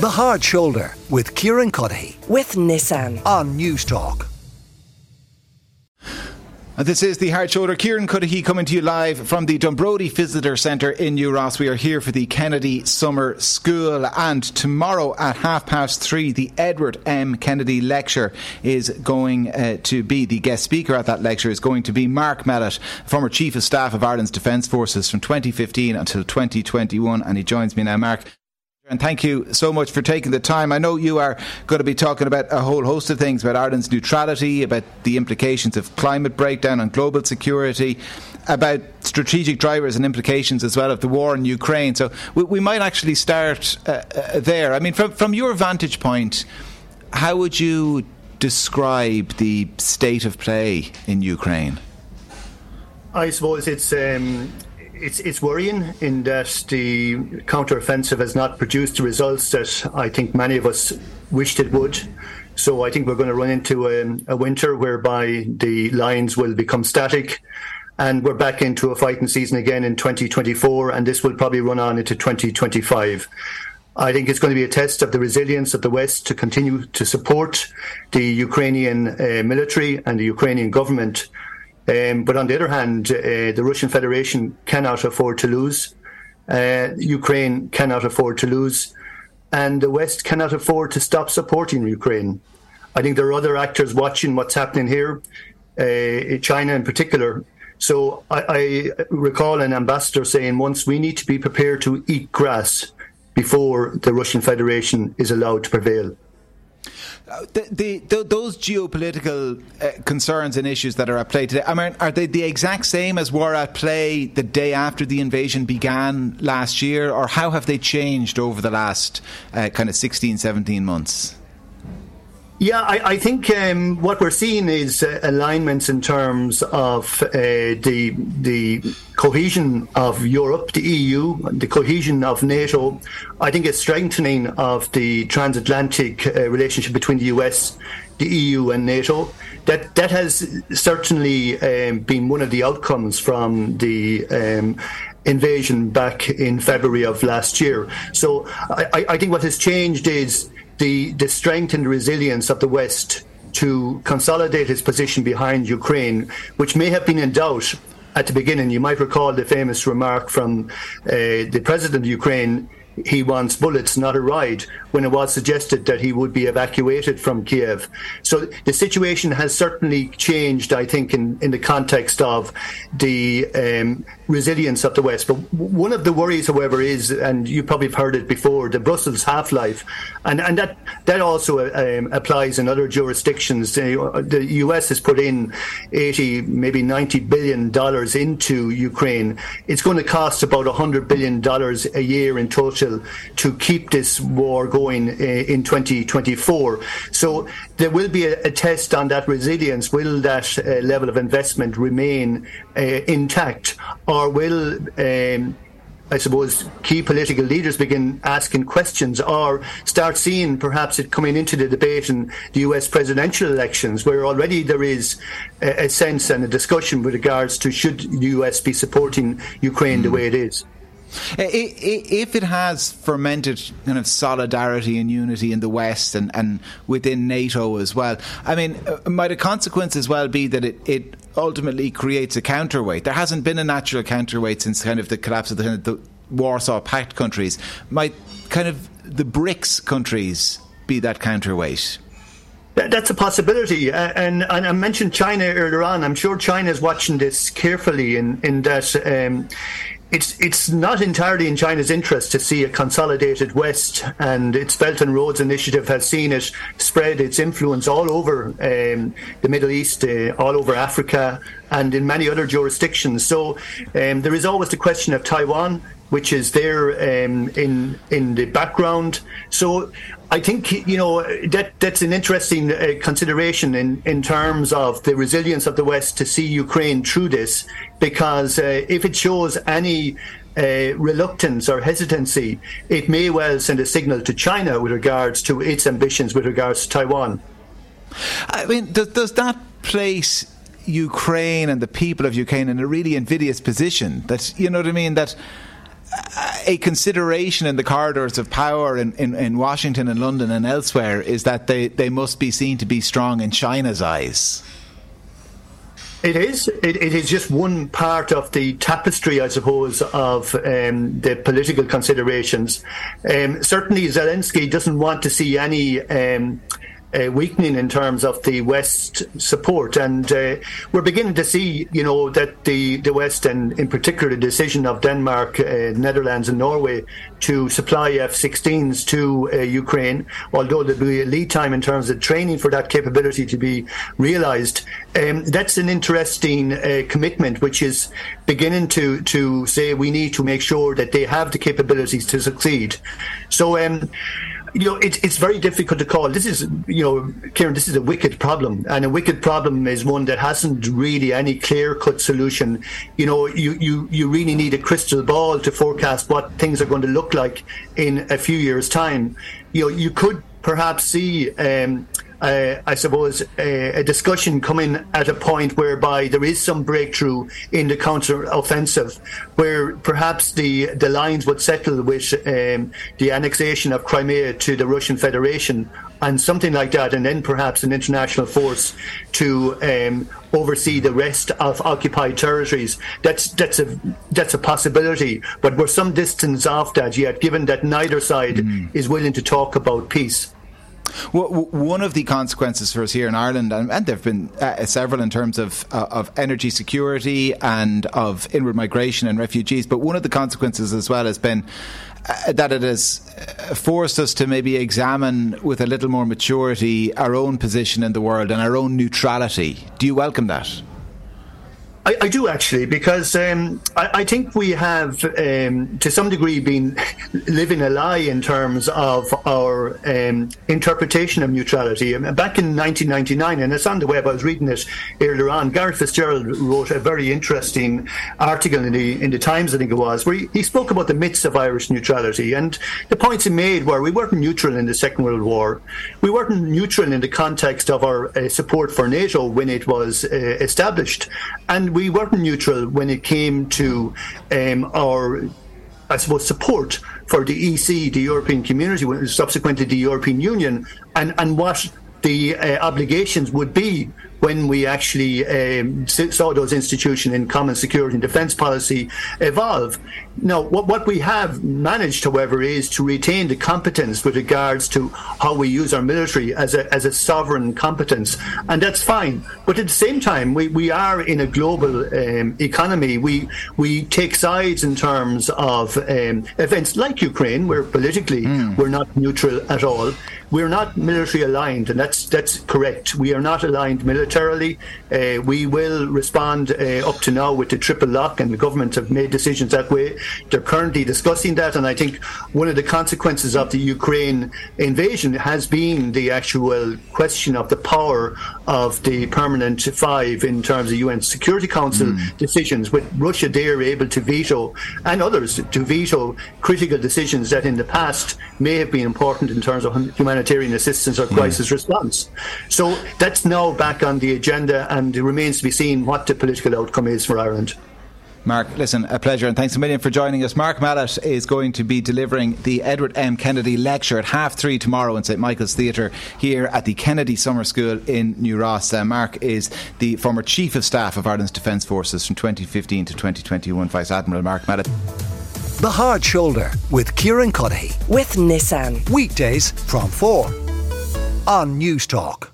The Hard Shoulder with Kieran Cuddihy with Nissan on Newstalk. And this is the Hard Shoulder. Kieran Cuddihy coming to you live from the Dunbrody Visitor Centre in New Ross. We are here for the Kennedy Summer School, and tomorrow at half past three, the Edward M. Kennedy Lecture is going uh, to be the guest speaker at that lecture is going to be Mark Mellett, former Chief of Staff of Ireland's Defence Forces from 2015 until 2021, and he joins me now. Mark, and thank you so much for taking the time. I know you are going to be talking about a whole host of things about Ireland's neutrality, about the implications of climate breakdown on global security, about strategic drivers and implications as well of the war in Ukraine. So we, we might actually start uh, uh, there. I mean, from, from your vantage point, how would you describe the state of play in Ukraine? I suppose it's um, it's it's worrying in that the counteroffensive has not produced the results that I think many of us wished it would. So I think we're going to run into a, a winter whereby the lines will become static and we're back into a fighting season again in 2024, and this will probably run on into 2025. I think it's going to be a test of the resilience of the West to continue to support the Ukrainian uh, military and the Ukrainian government um, but on the other hand, uh, the Russian Federation cannot afford to lose. Uh, Ukraine cannot afford to lose. And the West cannot afford to stop supporting Ukraine. I think there are other actors watching what's happening here, uh, China in particular. So I, I recall an ambassador saying once we need to be prepared to eat grass before the Russian Federation is allowed to prevail. The, the, the, those geopolitical uh, concerns and issues that are at play today, I mean, are they the exact same as were at play the day after the invasion began last year, or how have they changed over the last uh, kind of 16, 17 months? Yeah, I, I think um, what we're seeing is uh, alignments in terms of uh, the the cohesion of Europe, the EU, the cohesion of NATO. I think a strengthening of the transatlantic uh, relationship between the US, the EU, and NATO. That that has certainly um, been one of the outcomes from the. Um, invasion back in February of last year. So I, I think what has changed is the, the strength and resilience of the West to consolidate its position behind Ukraine, which may have been in doubt at the beginning. You might recall the famous remark from uh, the president of Ukraine he wants bullets, not a ride, when it was suggested that he would be evacuated from Kiev. So the situation has certainly changed, I think, in, in the context of the um, resilience of the West. But one of the worries, however, is, and you probably have heard it before, the Brussels half life. And, and that, that also um, applies in other jurisdictions. The, US has put in 80, maybe 90 billion dollars into Ukraine. It's going to cost about 100 billion dollars a year in total to keep this war going uh, in 2024. So there will be a, a test on that resilience. Will that uh, level of investment remain uh, intact? Or or will um, I suppose key political leaders begin asking questions or start seeing perhaps it coming into the debate in the US presidential elections where already there is a, a sense and a discussion with regards to should the US be supporting Ukraine mm. the way it is. If it has fermented kind of solidarity and unity in the West and, and within NATO as well, I mean, uh, might a consequence as well be that it, it ultimately creates a counterweight? There hasn't been a natural counterweight since kind of the collapse of the, the Warsaw Pact countries. Might kind of the BRICS countries be that counterweight? That's a possibility. Uh, and, and, I mentioned China earlier on. I'm sure China is watching this carefully in, in that um, it's it's not entirely in China's interest to see a consolidated West, and its Belt and Roads Initiative has seen it spread its influence all over um, the Middle East, uh, all over Africa, and in many other jurisdictions. So um, there is always the question of Taiwan, which is there um, in in the background. So I think you know that that's an interesting uh, consideration in, in terms of the resilience of the West to see Ukraine through this, because uh, if it shows any uh, reluctance or hesitancy, it may well send a signal to China with regards to its ambitions with regards to Taiwan. I mean, does, does that place Ukraine and the people of Ukraine in a really invidious position? That you know what I mean? That a consideration in the corridors of power in, in, in, Washington and London and elsewhere is that they, they must be seen to be strong in China's eyes. It is. It, it is just one part of the tapestry, I suppose, of um, the political considerations. Um, certainly, Zelensky doesn't want to see any. Um, uh, weakening in terms of the West support, and uh, we're beginning to see, you know, that the the West, and in particular the decision of Denmark, uh, Netherlands, and Norway to supply F-16s to uh, Ukraine, although there'll be a lead time in terms of training for that capability to be realised. Um, that's an interesting uh, commitment, which is beginning to to say we need to make sure that they have the capabilities to succeed. So. Um, you know, it, it's very difficult to call. This is, you know, Kieran, this is a wicked problem. And a wicked problem is one that hasn't really any clear cut solution. You know, you, you, you really need a crystal ball to forecast what things are going to look like in a few years' time. You know, you could perhaps see um, uh, I suppose, a, a, discussion coming at a point whereby there is some breakthrough in the counter offensive, where perhaps the, the lines would settle with um, the annexation of Crimea to the Russian Federation and something like that, and then perhaps an international force to um, oversee the rest of occupied territories. That's that's a that's a possibility, but we're some distance off that yet, given that neither side mm. is willing to talk about peace. Well, one of the consequences for us here in Ireland, and, and there have been uh, several in terms of uh, of energy security and of inward migration and refugees, but one of the consequences as well has been uh, that it has uh, forced us to maybe examine with a little more maturity our own position in the world and our own neutrality. Do you welcome that? I, I, do actually, because um, I, I, think we have, um, to some degree, been living a lie in terms of our um, interpretation of neutrality. Um, back in 1999, and it's on the web, I was reading it earlier on. Garret FitzGerald wrote a very interesting article in the in the Times, I think it was, where he, he spoke about the myths of Irish neutrality, and the points he made were we weren't neutral in the Second World War, we weren't neutral in the context of our uh, support for NATO when it was uh, established, and we weren't neutral when it came to um, our I suppose, support for the EC, the European Community, subsequently the European Union, and, and what the uh, obligations would be when we actually um, saw those institutions in common security and defence policy evolve. Now, what, what we have managed, however, is to retain the competence with regards to how we use our military as a, as a sovereign competence, and that's fine. But at the same time, we, we are in a global um, economy. We we take sides in terms of um, events like Ukraine, where politically mm. we're not neutral at all. We're not military aligned, and that's that's correct. We are not aligned militarily. Uh, we will respond uh, up to now with the triple lock, and the government have made decisions that way. They're currently discussing that, and I think one of the consequences of the Ukraine invasion has been the actual question of the power of the permanent five in terms of UN Security Council mm. decisions. With Russia, they are able to veto, and others to veto critical decisions that in the past may have been important in terms of humanitarian assistance or crisis mm. response. So that's now back on the agenda, and it remains to be seen what the political outcome is for Ireland. Mark, listen, a pleasure and thanks a million for joining us. Mark Mellett is going to be delivering the Edward M. Kennedy Lecture at half three tomorrow in St Michael's Theatre here at the Kennedy Summer School in New Ross. Uh, Mark is the former Chief of Staff of Ireland's Defence Forces from 2015 to 2021, Vice Admiral Mark Mellett. The Hard Shoulder with Kieran Cuddihy. With Nissan. Weekdays from 4 on Newstalk.